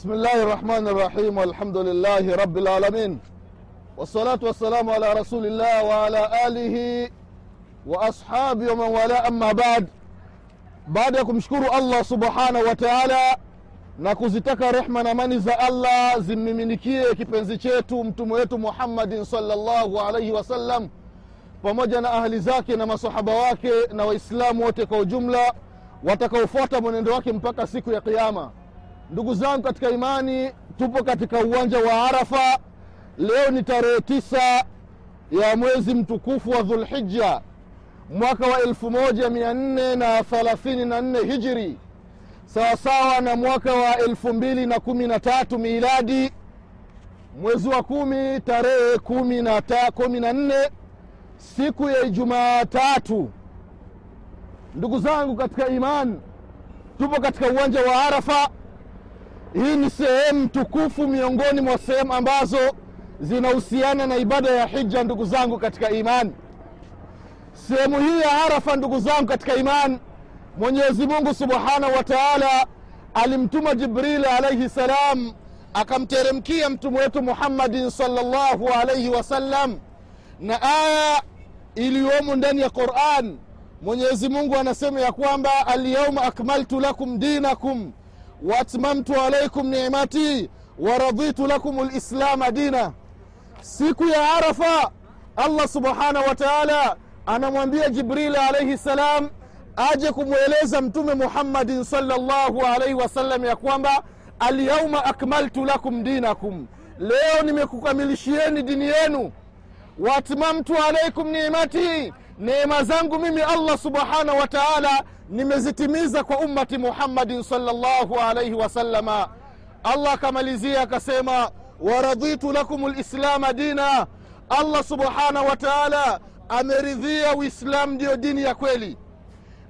بسم الله الرحمن الرحيم والحمد لله رب العالمين والصلاة والسلام على رسول الله وعلى آله وأصحابه ومن والاه أما بعد baada ya kumshukuru allah subhanahu wa taala na kuzitaka rehma na amani za allah zimmiminikie kipenzi chetu mtume wetu muhammadin salllahu alaihi wasallam pamoja na ahli zake na masahaba wake na waislamu wote kwa ujumla watakaofuata mwenendo wake mpaka siku ya kiama ndugu zangu katika imani tupo katika uwanja wa arafa. Leo ni tarehe tisa ya mwezi mtukufu wa dhulhija mwaka wa elfu moja mia nne na thalathini na nne hijiri, sawasawa na mwaka wa elfu mbili na kumi na tatu miladi mwezi wa kumi tarehe kumi na kumi na nne siku ya ijumaa tatu ndugu zangu katika iman tupo katika uwanja wa arafa hii ni sehemu tukufu miongoni mwa sehemu ambazo zinahusiana na ibada ya hija ndugu zangu katika imani. Sehemu hii ya arafa ndugu zangu katika imani mwenyezi mungu subhanahu wa taala alimtuma Jibrili alaihi salam akamteremkia mtume wetu muhammadin salllahu alaihi wasallam na aya iliyomo ndani ya quran mwenyezi mungu anasema ya kwamba alyauma akmaltu lakum dinakum waatmamtu alaikum nimati waraditu lakum lislama dina. Siku ya arafa allah subhanahu wa taala anamwambia jibrili alaihi salam aje kumweleza mtume muhammadin salllahu alaihi wasallam ya kwamba alyauma akmaltu lakum dinakum. Leo nimekukamilishieni dini yenu. Waatmamtu alaikum nimati neema zangu mimi allah subhanahu wa taala nimezitimiza kwa ummati muhammadin salllahu alaihi wasalama allah akamalizia akasema waraditu lakum lislama dina. Allah subhanahu wa taala ameridhia uislamu ndiyo dini ya kweli.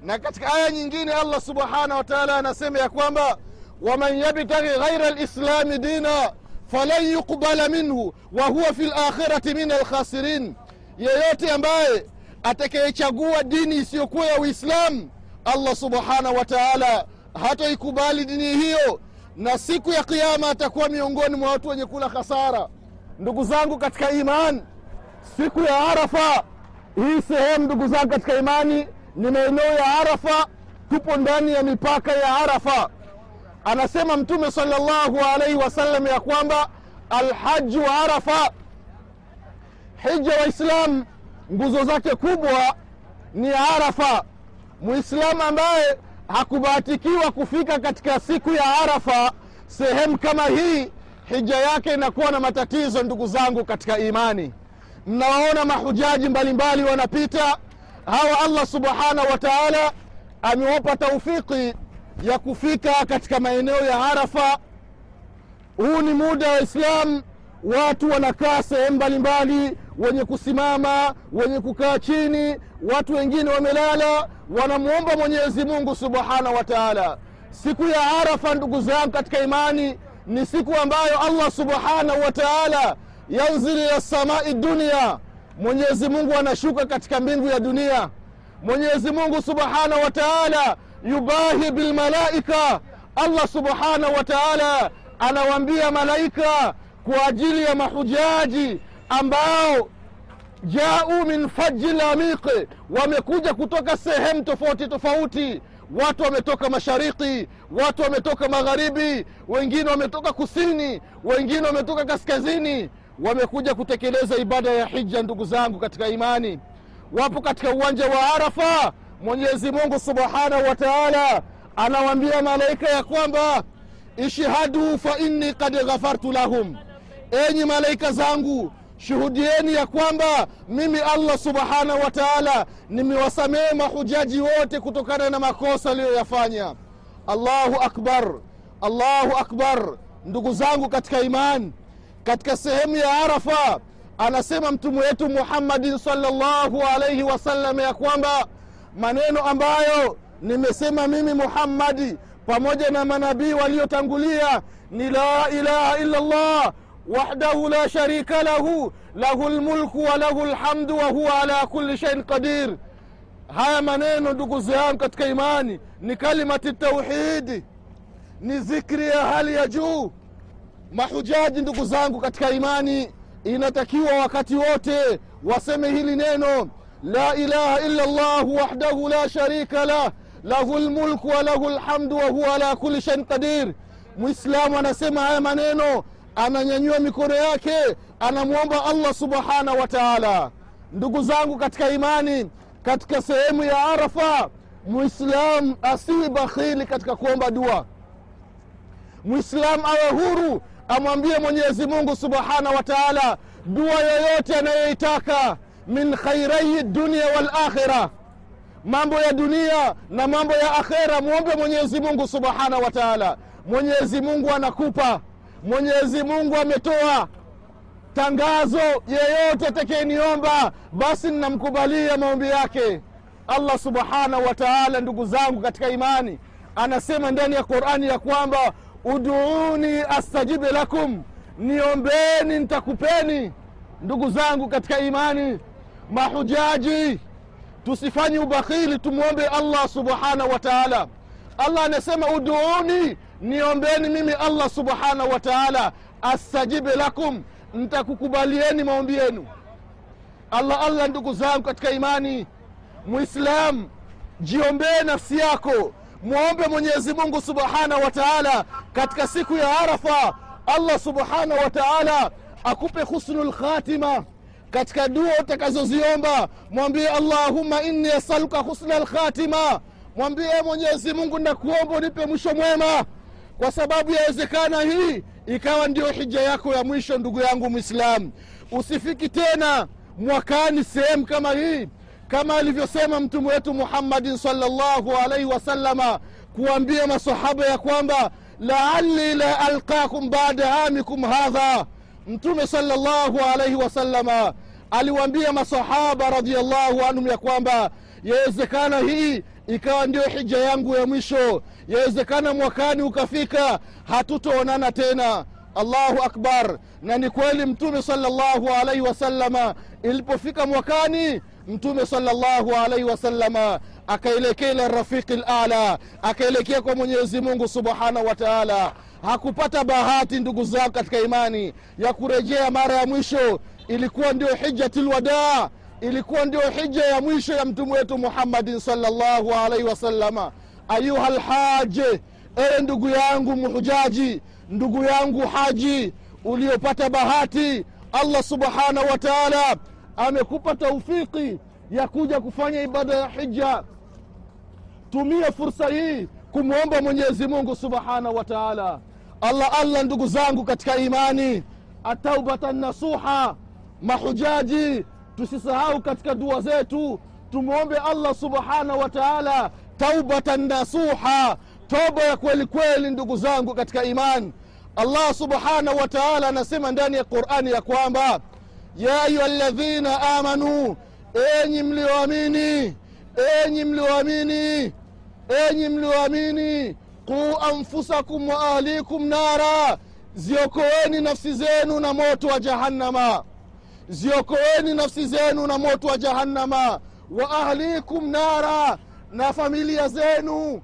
Na katika aya nyingine allah subhanahu wa taala anasema ya kwamba waman yabtaghi ghaira lislami dina falan yuqbala minhu wa huwa fi lakhirati min alkhasirin yeyote ambaye atakayechagua dini isiyokuwa ya uislamu allah subhanahu wa taala hataikubali dini hiyo na siku ya kiama atakuwa miongoni mwa watu wenye kula khasara. Ndugu zangu katika iman siku ya arafa hii sehemu ndugu zangu katika imani ni maeneo ya arafa tupo ndani ya mipaka ya arafa. Anasema mtume salllahu alaihi wasallam ya kwamba alhaju arafa. Hija waislam nguzo zake kubwa ni arafa. Muislamu ambaye hakubahatikiwa kufika katika siku ya arafa sehemu kama hii hija yake inakuwa na matatizo ndugu zangu katika imani. Mnawaona mahujaji mbalimbali wanapita. Hawa allah subhanahu wa taala amewapa taufiki ya kufika katika maeneo ya arafa. Huu ni muda wa islam watu wanakaa sehemu mbalimbali wenye kusimama wenye kukaa chini watu wengine wamelala wanamwomba mwenyezi mungu subhanahu wa taala. Siku ya arafa ndugu zangu katika imani ni siku ambayo allah subhanahu wa taala yanzil ila samai dunia. Mwenyezi mungu anashuka katika mbingu ya dunia. Mwenyezi mungu subhanahu wa taala yubahi bilmalaika allah subhanahu wa taala anawaambia malaika kwa ajili ya mahujaji ambao jau min faji lamiqi wamekuja kutoka sehemu tofauti tofauti. Watu wametoka mashariki watu wametoka magharibi wengine wametoka kusini wengine wametoka kaskazini. Wamekuja kutekeleza ibada ya hija ndugu zangu katika imani. Wapo katika uwanja wa arafa. Mwenyezi mungu subhanahu wa taala anawaambia malaika ya kwamba ishhadu fa inni kad ghafartu lahum enyi malaika zangu shuhudieni ya kwamba mimi allah subhanahu wa taala nimewasamehe mahujaji wote kutokana na makosa aliyoyafanya. Allahu akbar allahu akbar. Ndugu zangu katika imani katika sehemu ya arafa anasema mtume wetu muhammadin salllahu alaihi wasallam ya kwamba maneno ambayo nimesema mimi muhammadi pamoja na manabii waliotangulia ni la ilaha illa llah wahdahu la شريك له له lmulku wa lahu lhamdu wa huwa ala kuli shaiin qadir haya maneno ndugu zangu katika imani ni kalimati tauhidi ni zikri ya hali ya juu. Mahujaji ndugu zangu katika imani inatakiwa wakati wote waseme hili neno. La ilaha illa llah wahdahu la sharika lah lahu lmulku wa lahu lhamdu wa kuli shain qadir. Mwislamu anasema haya maneno ananyanyua mikono yake anamwomba allah subhanahu wa taala. Ndugu zangu katika imani katika sehemu ya arafa mwislam asiwi bakhili katika kuomba dua. Mwislamu awe huru amwambie mwenyezi mungu subhanahu wa taala dua yoyote anayoitaka min khairai dunia walakhira mambo ya dunia na mambo ya akhera mwombe mwenyezi mungu subhanahu wa taala. Mwenyezi mungu anakupa mwenyezi mungu ametoa tangazo yeyote atakayeniomba basi ninamkubalia maombi yake. Allah subhanahu wa taala ndugu zangu katika imani anasema ndani ya qurani ya kwamba uduuni astajibu lakum niombeni nitakupeni. Ndugu zangu katika imani mahujaji tusifanye ubakhili tumwombe allah subhanahu wa taala. Allah anasema uduuni niombeni mimi allah subhanahu wa taala astajibe lakum ntakukubalieni maombi yenu. Allah allah ndugu zangu katika imani mwislamu jiombee nafsi yako mwombe mwenyezi mungu subhanahu wa taala katika siku ya arafa allah subhanahu wa taala akupe husnu lkhatima katika dua utakazoziomba mwambie allahumma inni asaluka husna lkhatima mwambie mwenyezi mungu nakuomba unipe mwisho mwema kwa sababu yawezekana hii ikawa ndio hija yako ya mwisho ndugu yangu mwislamu usifiki tena mwakani sehemu kama hii kama alivyosema mtume wetu muhammadin salllahu alaihi wasalama kuambia masahaba ya kwamba laali la alqakum bada amikum hadha. Mtume salllahu alaihi wasalama aliwaambia masahaba radiallahu anhum ya kwamba yawezekana hii ikawa ndio hija yangu ya mwisho yawezekana mwakani ukafika hatutoonana tena. Allahu akbar. Na ni kweli mtume salllahu alaihi wasalama ilipofika mwakani mtume salllahu alaihi wasalama akaelekea ila rafiqi lala akaelekea kwa mwenyezi mungu subhanahu wa taala. Hakupata bahati ndugu zao katika imani. Ya kurejea mara ya mwisho ilikuwa ndio hijati lwadaa ilikuwa ndio hija ya mwisho ya mtume wetu muhammadin salllahu alaihi wasalama ayuha lhaje ewe ndugu yangu mhujaji ndugu yangu haji uliopata bahati allah subhanahu wa taala amekupa taufiki ya kuja kufanya ibada ya hija. Tumia fursa hii kumwomba mwenyezi mungu subhanahu wa taala. Allah allah ndugu zangu katika imani ataubatan nasuha. Mahujaji tusisahau katika dua zetu tumwombe allah subhanahu wa taala taubatan nasuha toba ya kweli kweli ndugu zangu katika imani allah subhanahu wa taala anasema ndani ya qurani ya kwamba ya ayuha ladhina amanu, enyi mlioamini enyi mlioamini enyi mlioamini quu anfusakum wa ahlikum nara ziokoeni nafsi zenu na moto wa jahannama. Ziokoeni nafsi zenu na moto wa jahannama. Wa ahlikum nara na familia zenu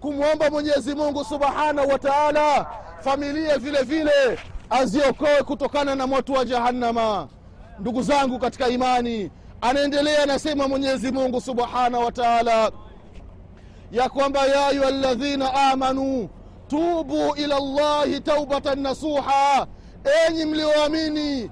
kumwomba mwenyezi mungu subhanahu wa taala familia vile vile aziokoe kutokana na moto wa jahannama. Ndugu zangu katika imani anaendelea anasema mwenyezi mungu subhanahu wa taala ya kwamba ya ayuha ladhina amanu tubu ila llahi taubatan nasuha. Enyi mlioamini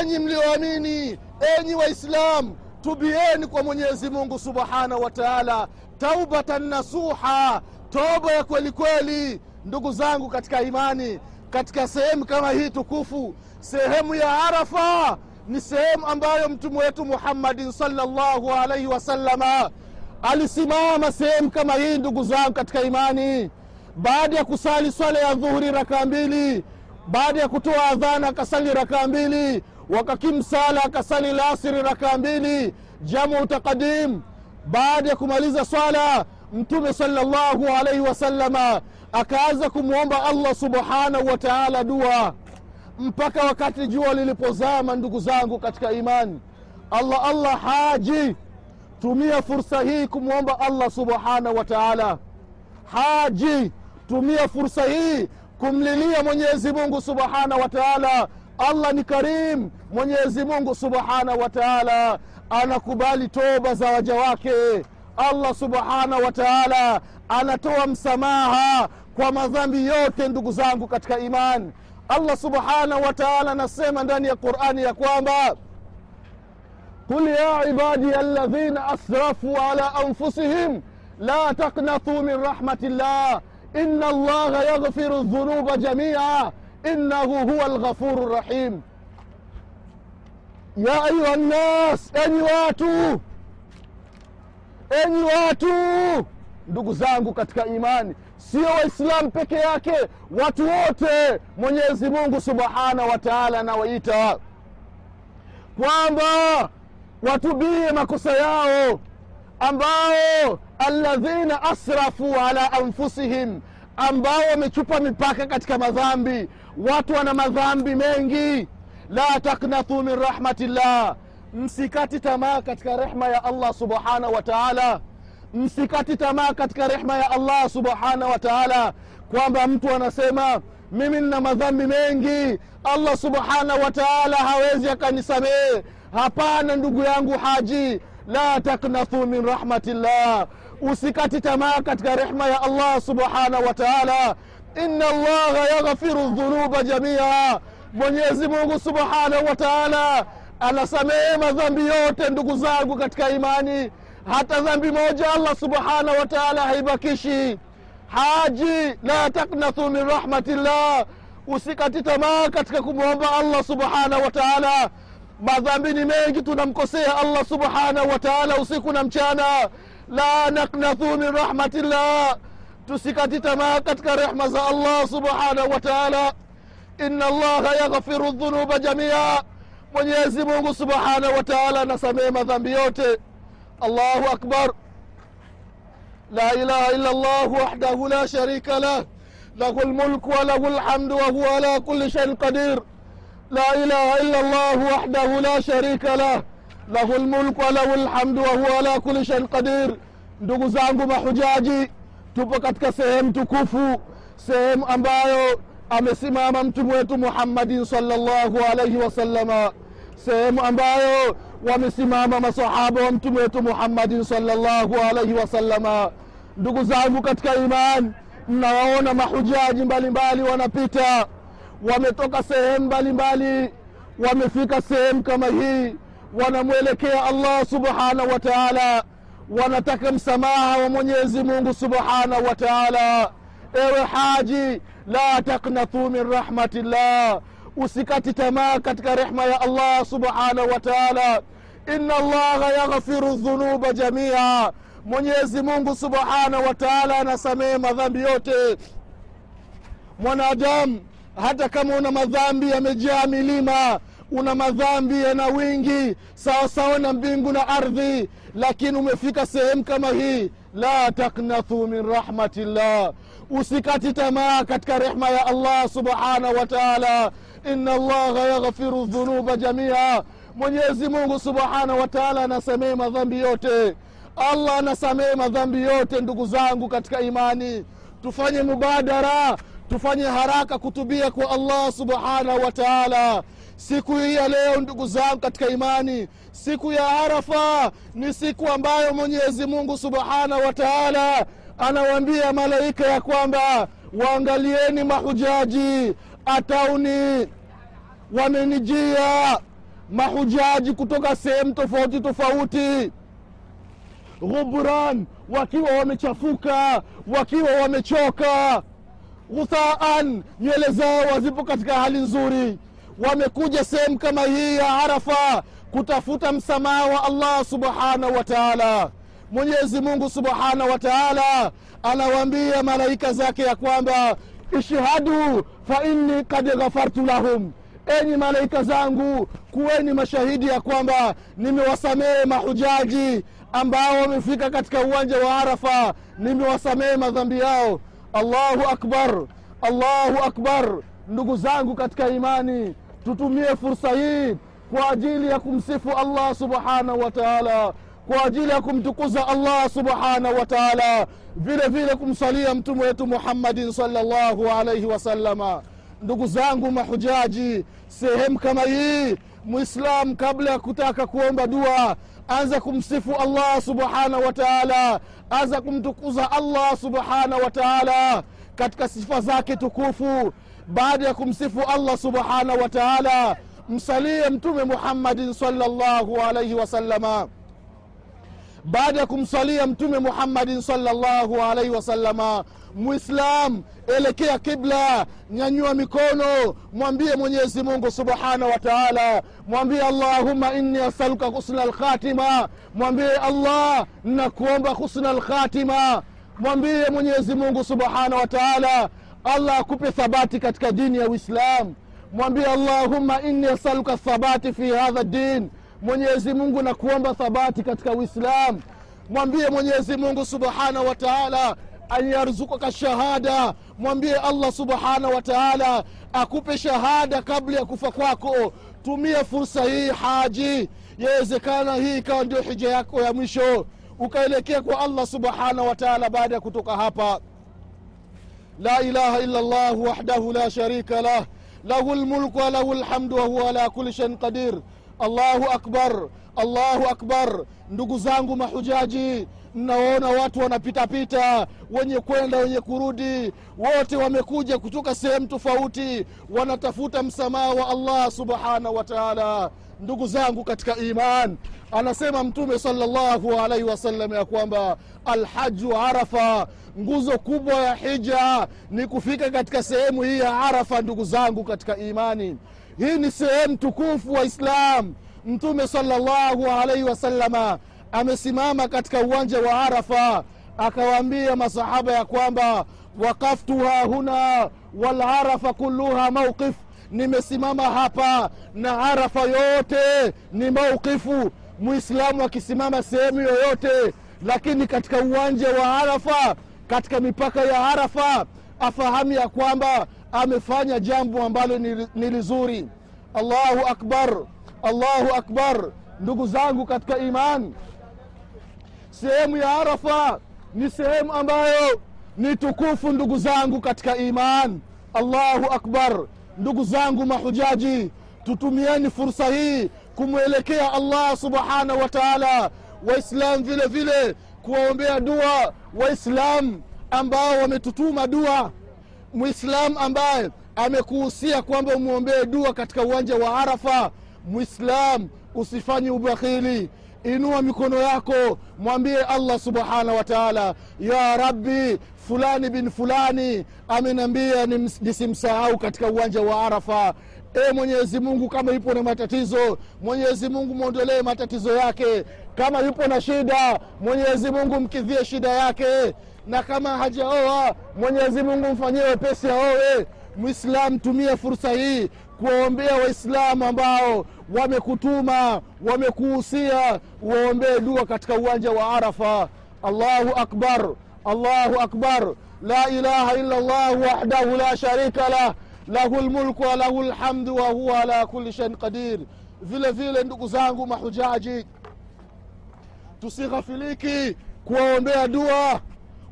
enyi mlioamini enyi waislam tubieni kwa mwenyezi mungu subhanahu wa taala. Taubatan nasuha. Toba ya kweli kweli. Ndugu zangu katika imani katika sehemu kama hii tukufu sehemu ya arafa ni sehemu ambayo mtume wetu muhammadin salllahu alaihi wasalama alisimama sehemu kama hii ndugu zangu katika imani. Baada ya kusali swala ya dhuhuri rakaa mbili baada ya kutoa adhana akasali rakaa mbili wakakimsala akasali lasiri rakaa mbili jamu taqadim baada ya kumaliza swala mtume salllahu alaihi wasalama akaanza kumwomba allah subhanahu wa taala dua. Mpaka wakati jua lilipozama ndugu zangu katika imani allah allah haji. Tumia fursa hii kumwomba allah subhanahu wa taala. Haji tumia fursa hii kumlilia mwenyezi mungu subhanahu wa taala allah ni karim mwenyezi mungu subhanahu wa taala anakubali toba za waja wake allah subhanahu wa taala anatoa msamaha kwa madhambi yote ndugu zangu katika imani allah subhanahu wa taala anasema ndani ya qurani ya kwamba قل يا عبادي الذين أسرفوا على أنفسهم لا تقنطوا من رحمة الله إن الله يغفر الذنوب جميعا innahu huwa lghafuru rahim ya ayuha nnas enyi watu enyi watu ndugu zangu katika imani sio waislamu peke yake watu wote mwenyezi mungu subhanahu wa taala anawaita. Kwamba watubie makosa yao ambao alladhina asrafu ala anfusihim ambao wamechupa mipaka katika madhambi watu wana madhambi mengi. La taknathu min rahmatillah. Msikati tamaa katika rehma ya allah subhanahu wa taala. Msikati tamaa katika rehma ya allah subhanahu wa taala. Kwamba mtu anasema mimi nina madhambi mengi. Allah subhanahu wa taala hawezi akanisamehe. Hapana ndugu yangu haji. La taknathu min rahmatillah. Usikati tamaa katika rehma ya allah subhanahu wa taala ina allaha yaghfiru dhunuba jamia. Mwenyezi mungu subhanahu wa taala anasamehe madhambi yote ndugu zangu katika imani. Hata dhambi moja allah subhanahu wa taala haibakishi. Haji la taknathu min rahmatillah. Usikati tamaa katika kumwomba allah subhanahu wa taala. Madhambi ni mengi tunamkosea allah subhanahu wa taala usiku na mchana. La naknathu min rahmatillah تسكت تماكت كرحمة الله سبحانه وتعالى. إن الله يغفر الذنوب جميعا. من يزمه سبحانه وتعالى نسمي نسميه ذنبيوته الله أكبر. لا إله إلا الله وحده لا شريك له. له الملك وله الحمد وهو على كل شيء قدير. لا إله إلا الله وحده لا شريك له. له الملك وله الحمد وهو على كل شيء قدير. دقوا زانقوا بحجاجي tupo katika sehemu tukufu sehemu ambayo amesimama mtume wetu muhammadin salllahu alaihi wasalama sehemu ambayo wamesimama masahaba wa mtume wetu muhammadin salllahu alaihi wasalama ndugu zangu katika iman mnawaona mahujaji mbalimbali wanapita. Wametoka sehemu mbalimbali wamefika sehemu kama hii wanamwelekea allah subhanahu wa taala wanataka msamaha wa mwenyezi mungu subhanahu wa taala. Ewe haji la taknathu min rahmatillah. Usikati tamaa katika rehma ya allah subhanahu wa taala. Ina allaha yaghfiru dhunuba jamia. Mwenyezi mungu subhanahu wa taala anasamehe madhambi yote. Mwanadamu hata kama una madhambi yamejaa milima una madhambi yana wingi sawasawa na mbingu na ardhi lakini umefika sehemu kama hii la taknathu min rahmati llah usikati tamaa katika rehma ya allah subhanahu wa taala. Ina llaha yaghfiru dhunuba jamia. Mwenyezi mungu subhanahu wa taala anasamehe madhambi yote. Allah anasamehe madhambi yote ndugu zangu katika imani. Tufanye mubadara tufanye haraka kutubia kwa allah subhanahu wa taala siku hii ya leo ndugu zangu katika imani siku ya arafa ni siku ambayo mwenyezi mungu subhanahu wa taala anawaambia malaika ya kwamba waangalieni mahujaji atauni wamenijia mahujaji kutoka sehemu tofauti tofauti ghuburan wakiwa wamechafuka wakiwa wamechoka ghuthaan nywele zao wazipo katika hali nzuri wamekuja sehemu kama hii ya arafa kutafuta msamaha wa allah subhanahu wa taala. Mwenyezi mungu subhanahu wa taala anawaambia malaika zake ya kwamba ishhadu fa inni kad ghafartu lahum. Enyi malaika zangu kuweni mashahidi ya kwamba nimewasamehe mahujaji ambao wamefika katika uwanja wa arafa nimewasamehe madhambi yao. Allahu akbar allahu akbar. Ndugu zangu katika imani tutumie fursa hii kwa ajili ya kumsifu allah subhanahu wa taala kwa ajili ya kumtukuza allah subhanahu wa taala vile vile kumsalia mtume wetu muhammadin salllahu alaihi wasalama ndugu zangu mahujaji sehemu kama hii mwislam kabla ya kutaka kuomba dua anza kumsifu allah subhanahu wa taala anza kumtukuza allah subhanahu wa taala katika sifa zake tukufu baada ya kumsifu allah subhanahu wa taala msalie mtume muhammadin salllahu alaihi wasalama baada ya kumswalia mtume muhammadin salllahu alaihi wasalama mwislam elekea kibla nyanyua mikono mwambie mwenyezi mungu subhanahu wa taala mwambie allahuma inni asaluka husna lkhatima mwambie allah nakuomba husna lkhatima mwambie mwenyezi mungu subhanahu wa taala allah akupe thabati katika dini ya uislam mwambie allahumma inni asaluka thabati fi hadha din. Mwenyezi mungu na kuomba thabati katika uislam mwambie mwenyezi mungu subhanahu wa taala an yarzukuka shahada. Mwambie allah subhanahu wa taala akupe shahada kabla ya kufa kwako. Tumia fursa hii haji. Yawezekana hii ikawa ndio hija yako ya mwisho. Ukaelekea kwa allah subhanahu wa taala baada ya kutoka hapa la ilaha إلا llah wahdahu la شريك له lahu lmulku وله lhamdu وهو ala kuli شيء qadir. Allahu akbar allahu akbar. Ndugu zangu mahujaji mnaona watu wanapitapita wenye kwenda wenye kurudi. Wote wamekuja kutoka sehemu tofauti wanatafuta msamaha wa allah subhanahu wa taala. Ndugu zangu katika iman anasema mtume salllahu alaihi wasallam ya kwamba alhaju arafa nguzo kubwa ya hija ni kufika katika sehemu hii ya arafa ndugu zangu katika imani. Hii ni sehemu tukufu wa islam. Mtume salllahu alaihi wasalama amesimama katika uwanja wa arafa akawaambia masahaba ya kwamba wakaftuha huna walarafa kulluha mauqif nimesimama hapa na arafa yote ni mauqifu muislamu akisimama sehemu yoyote lakini katika uwanja wa arafa katika mipaka ya arafa afahamu ya kwamba amefanya jambo ambalo ni lizuri. Allahu akbar allahu akbar. Ndugu zangu katika iman sehemu ya arafa ni sehemu ambayo ni tukufu ndugu zangu katika iman. Allahu akbar. Ndugu zangu mahujaji tutumieni fursa hii kumwelekea allah subhanahu wa taala. Waislam vile vile kuwaombea dua waislam ambao wametutuma dua. Mwislam ambaye amekuhusia kwamba umwombee dua katika uwanja wa arafa. Mwislam usifanye ubakhili. Inua mikono yako mwambie allah subhanahu wa taala ya rabbi fulani bin fulani ameniambia nisimsahau katika uwanja wa arafa e mwenyezi mungu kama yupo na matatizo mwenyezi mungu mwondolee matatizo yake. Kama yupo na shida mwenyezi mungu mkidhie shida yake. Na kama hajaoa mwenyezi mungu mfanyie wepesi aowe Mwislamu, tumia fursa hii kuwaombea waislamu ambao wamekutuma wamekuhusia waombee dua katika uwanja wa arafa. Allahu akbar allahu akbar. La ilaha illa llah wahdahu la sharika lah lahu lmulku walahu lhamdu wahuwa ala kuli shain qadir. Vile vile ndugu zangu mahujaji tusighafiliki kuwaombea dua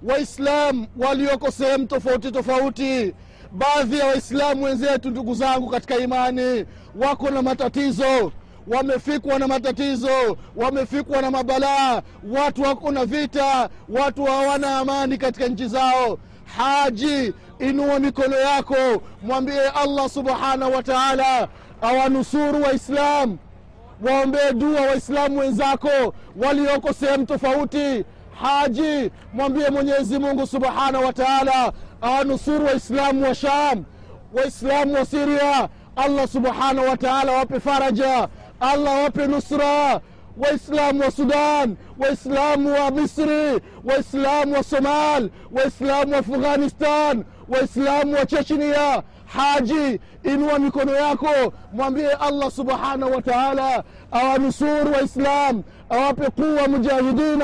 waislam walioko sehemu tofauti tofauti. Baadhi ya waislamu wenzetu ndugu zangu katika imani wako na matatizo wamefikwa na matatizo wamefikwa na mabalaa watu wako na vita watu hawana amani katika nchi zao haji inua mikono yako mwambie allah subhanahu wa taala awanusuru waislam waombee dua waislamu wenzako walioko sehemu tofauti. Haji mwambie mwenyezi mungu subhanahu wa taala awanusuru waislamu wa sham waislamu wa siria allah subhanahu wa taala wape faraja allah wape nusra وإسلام وسودان وإسلام ومصري وإسلام وصومال وإسلام وأفغانستان وإسلام وتشيشنيا حاجي إنوى ميكونو ياكو. موامبي الله سبحانه وتعالى. أو نصور وإسلام أو بقوة مجاهدين.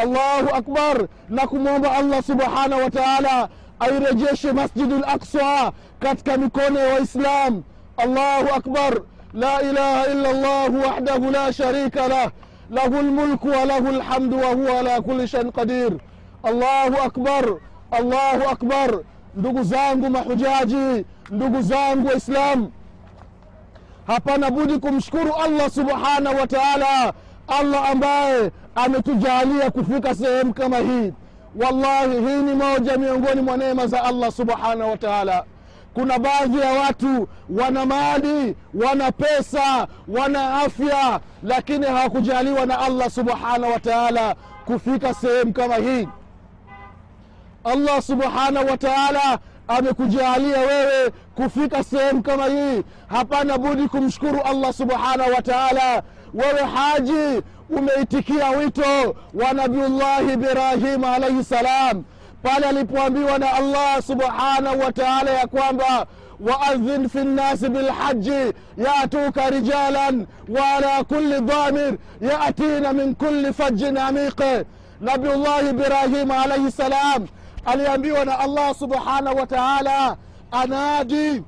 الله أكبر. نكم الله سبحانه وتعالى. أي رجيش مسجد الأقصى كتك ميكونو وإسلام. الله أكبر. La إله إلا الله وحده لا شريك له له الملك وله الحمد وهو على kuli shain qadir. Allahu akbar allahu akbar. Ndugu zangu mahujaji ndugu zangu waislamu hapana budi kumshukuru allah subhanahu wa taala. Allah ambaye ametujalia kufika sehemu kama hii. Wallahi hii ni moja miongoni mwa neema za allah subhanahu wa taala kuna baadhi ya watu wana mali wana pesa wana afya lakini hawakujaliwa na allah subhanahu wa taala kufika sehemu kama hii. Allah subhanahu wa taala wewe kufika sehemu kama hii. Hapana budi kumshukuru allah subhanahu wa taala. Wewe haji umeitikia wito wa nabiullahi ibrahim alaihi salam pale alipoambiwa na allah subhanahu wa taala ya kwamba waadhin fi nnasi bilhaji yatuka rijalan waala kuli dhamir yatina min kuli fajin amiqe nabiullahi ibrahim alaihi salam aliambiwa na allah subhanahu wa taala anadi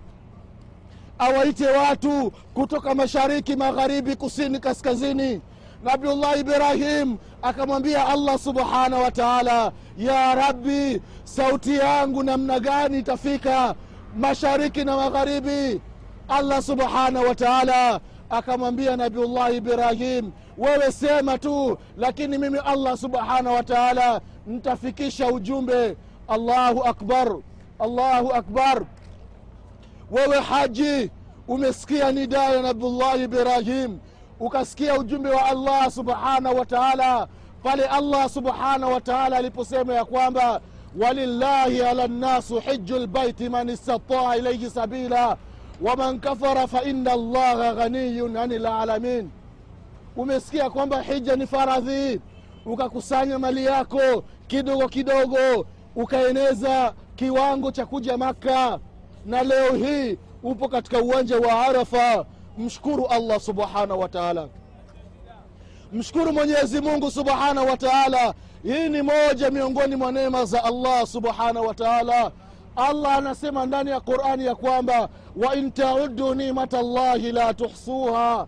awaite watu kutoka mashariki magharibi kusini kaskazini nabiullah ibrahim akamwambia allah subhanahu wa taala ya rabbi sauti yangu namna gani itafika mashariki na magharibi? Allah subhanahu wa taala akamwambia nabiullahi ibrahim wewe sema tu lakini mimi allah subhanahu wa taala ntafikisha ujumbe. Allahu akbar allahu akbar. Wewe haji umesikia nidaa ya nabiullahi ibrahim ukasikia ujumbe wa allah subhanahu wa taala pale allah subhanahu wa taala aliposema ya kwamba walillahi ala nnasu hiju lbaiti man istataa ilaihi sabila waman kafara faina allaha ghaniyun ani lalamin umesikia kwamba hija ni faradhi ukakusanya mali yako kidogo kidogo ukaeneza kiwango cha kuja maka na leo hii upo katika uwanja wa arafa mshukuru allah subhanahu wa taala. Mshukuru mwenyezi mungu subhanahu wa taala. Hii ni moja miongoni mwa neema za allah subhanahu wa taala. Allah anasema ndani ya qurani ya kwamba wain taudu nimata llahi la tuhsuha.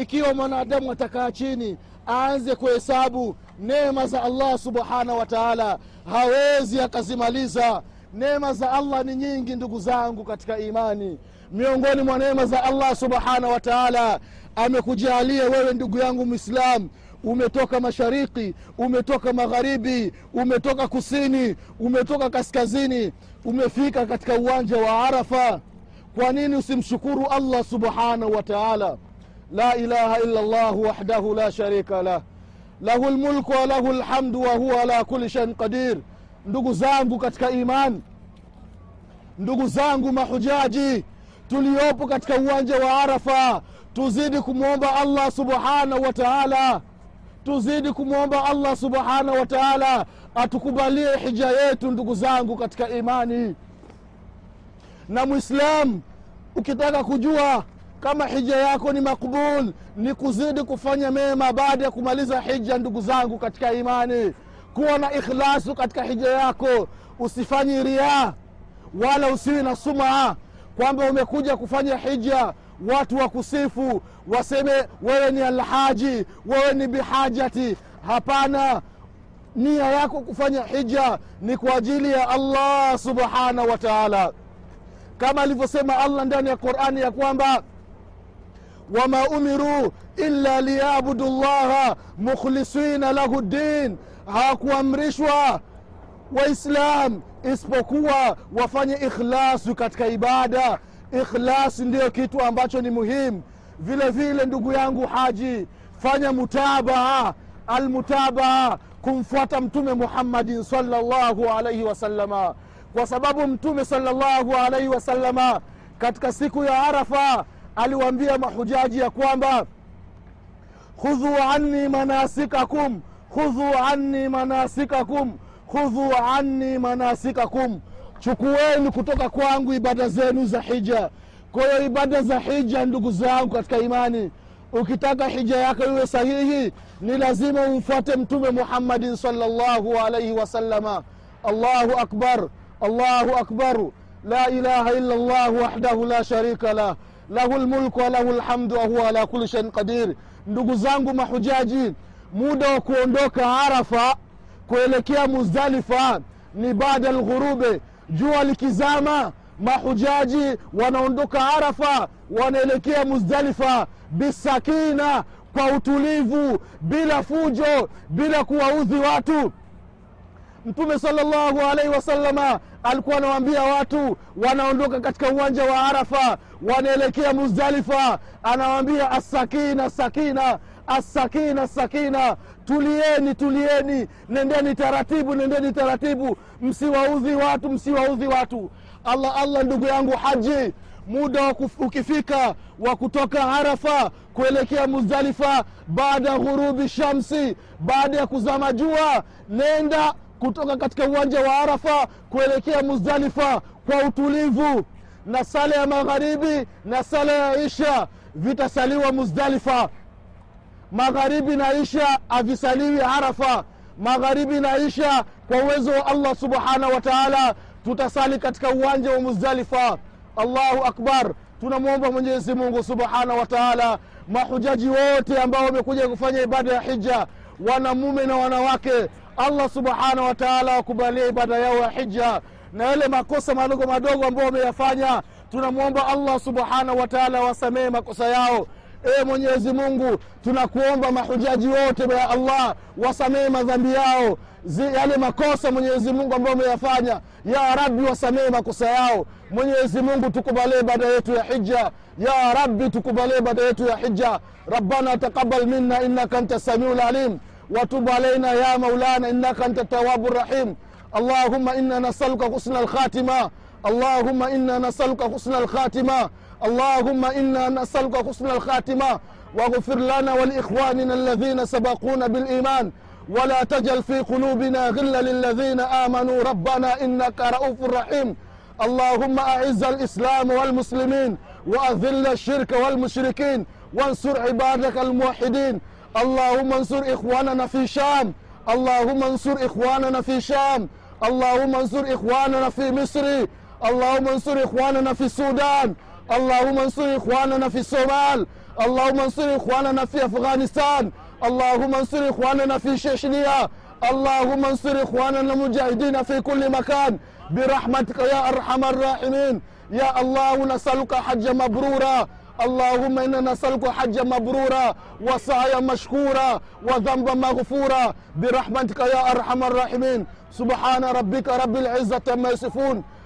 Ikiwa mwanadamu atakaa chini aanze kuhesabu neema za allah subhanahu wa taala hawezi akazimaliza. Neema za allah ni nyingi ndugu zangu katika imani miongoni mwa neema za allah subhanahu wa taala. Amekujalia wewe ndugu yangu mwislam umetoka mashariki umetoka magharibi umetoka kusini umetoka kaskazini umefika katika uwanja wa arafa. Kwa nini usimshukuru allah subhanahu wa taala? La ilaha illa llah wahdahu la sharika lah. Lahu lmulku wa lahu lhamdu wahuwa ala kuli shain qadir. Ndugu zangu katika iman ndugu zangu mahujaji tuliopo katika uwanja wa arafa tuzidi kumwomba allah subhanahu wa tuzidi kumwomba allah subhanahu wa taala atukubalie hija yetu ndugu zangu katika imani. Na mwislam ukitaka kujua kama hija yako ni makbul ni kuzidi kufanya mema baada ya kumaliza hija ndugu zangu katika imani. Kuwa na ikhlasu katika hija yako usifanyi riaa wala usiwi na sumaa kwamba umekuja kufanya hija. Watu wakusifu waseme wewe ni alhaji wewe ni bihajati. Hapana nia yako kufanya hija ni kwa ajili ya allah subhanahu wa taala. Kama alivyosema allah ndani ya qurani ya kwamba wama umiruu illa liyabudu llaha mukhlisina lahu ddin. Hawakuamrishwa waislam isipokuwa wafanye ikhlasu katika ibada. Ikhlasi ndiyo kitu ambacho ni muhimu. Vile vile ndugu yangu haji fanya mutabaa almutabaa kumfuata mtume muhammadin salllahu alaihi wasalama kwa sababu mtume salllahu alaihi wasalama katika siku ya arafa aliwaambia mahujaji ya kwamba khudhu anni manasikakum khudhu anni manasikakum khudhu anni manasikakum chukueni kutoka kwangu ibada zenu za hija. Kwa hiyo ibada za hija ndugu zangu katika imani ukitaka hija yako iwe sahihi ni lazima umfuate mtume muhammadin salllahu alaihi wasalama allahu akbar allahu akbaru la ilaha illa llah wahdahu la sharika lah. Lahu lmulku walahu lhamdu wahuwa ala kuli shain qadir. Ndugu zangu mahujaji muda wa kuondoka arafa kuelekea muzdalifa ni baada alghurube. Jua likizama mahujaji wanaondoka arafa wanaelekea muzdalifa bisakina kwa utulivu bila fujo bila kuwaudhi watu. Mtume salllahu alaihi wasalama alikuwa anawaambia watu wanaondoka katika uwanja wa arafa wanaelekea muzdalifa anawaambia assakina sakina assakina sakina. Tulieni tulieni. Nendeni taratibu nendeni taratibu. Msiwaudhi watu msiwaudhi watu. Allah allah ndugu yangu haji muda ukifika wa kutoka arafa kuelekea muzdalifa baada ya ghurubi shamsi baada ya kuzama jua nenda kutoka katika uwanja wa arafa kuelekea muzdalifa kwa utulivu. Na sala ya magharibi na sala ya isha vitasaliwa muzdalifa magharibi na isha havisaliwi arafa. Magharibi na isha kwa uwezo wa allah subhanahu wa taala tutasali katika uwanja wa muzdalifa. Allahu akbar. Tunamwomba mwenyezi mungu subhanahu wa taala mahujaji wote ambao wamekuja kufanya ibada ya hija wanamume na wanawake allah subhanahu wa taala wakubalie ibada yao ya hija na yale makosa madogo madogo ambao wameyafanya tunamwomba allah subhanahu wa taala wasamehe makosa yao Ee Mwenyezi Mungu, tunakuomba mahujaji wote ya Allah wasamehe madhambi yao zi, yale makosa Mwenyezi Mungu ambayo wameyafanya. Ya Rabbi, wasamehe makosa yao Mwenyezi Mungu, tukubalie baada yetu ya hija. Ya Rabbi, tukubalie baada yetu ya hija. Rabbana taqabbal minna innaka anta samiul alim watub alaina ya maulana innaka anta tawabu rahim allahuma inna nasaluka husna alkhatima allahuma inna nasaluka husna alkhatima اللهم إنا نسألك حسن الخاتمة واغفر لنا ولإخواننا الذين سبقونا بالإيمان ولا تجل في قلوبنا غلا للذين آمنوا ربنا إنك رؤوف رحيم. اللهم أعز الإسلام والمسلمين وأذل الشرك والمشركين وانصر عبادك الموحدين. اللهم انصر إخواننا في شام اللهم انصر إخواننا في شام اللهم انصر إخواننا في مصر اللهم انصر إخواننا في السودان. اللهم انصر إخواننا في الصومال. اللهم انصر إخواننا في أفغانستان. اللهم انصر إخواننا في شيشنيا. اللهم انصر إخواننا المجاهدين في كل مكان. برحمتك يا أرحم الراحمين. يا الله نسألك حجا مبرورا. اللهم إنا نسألك حجا مبرورا. وسعيا مشكورا. وذنبا مغفورا. برحمتك يا أرحم الراحمين. سبحان ربك رب العزة عما يصفون.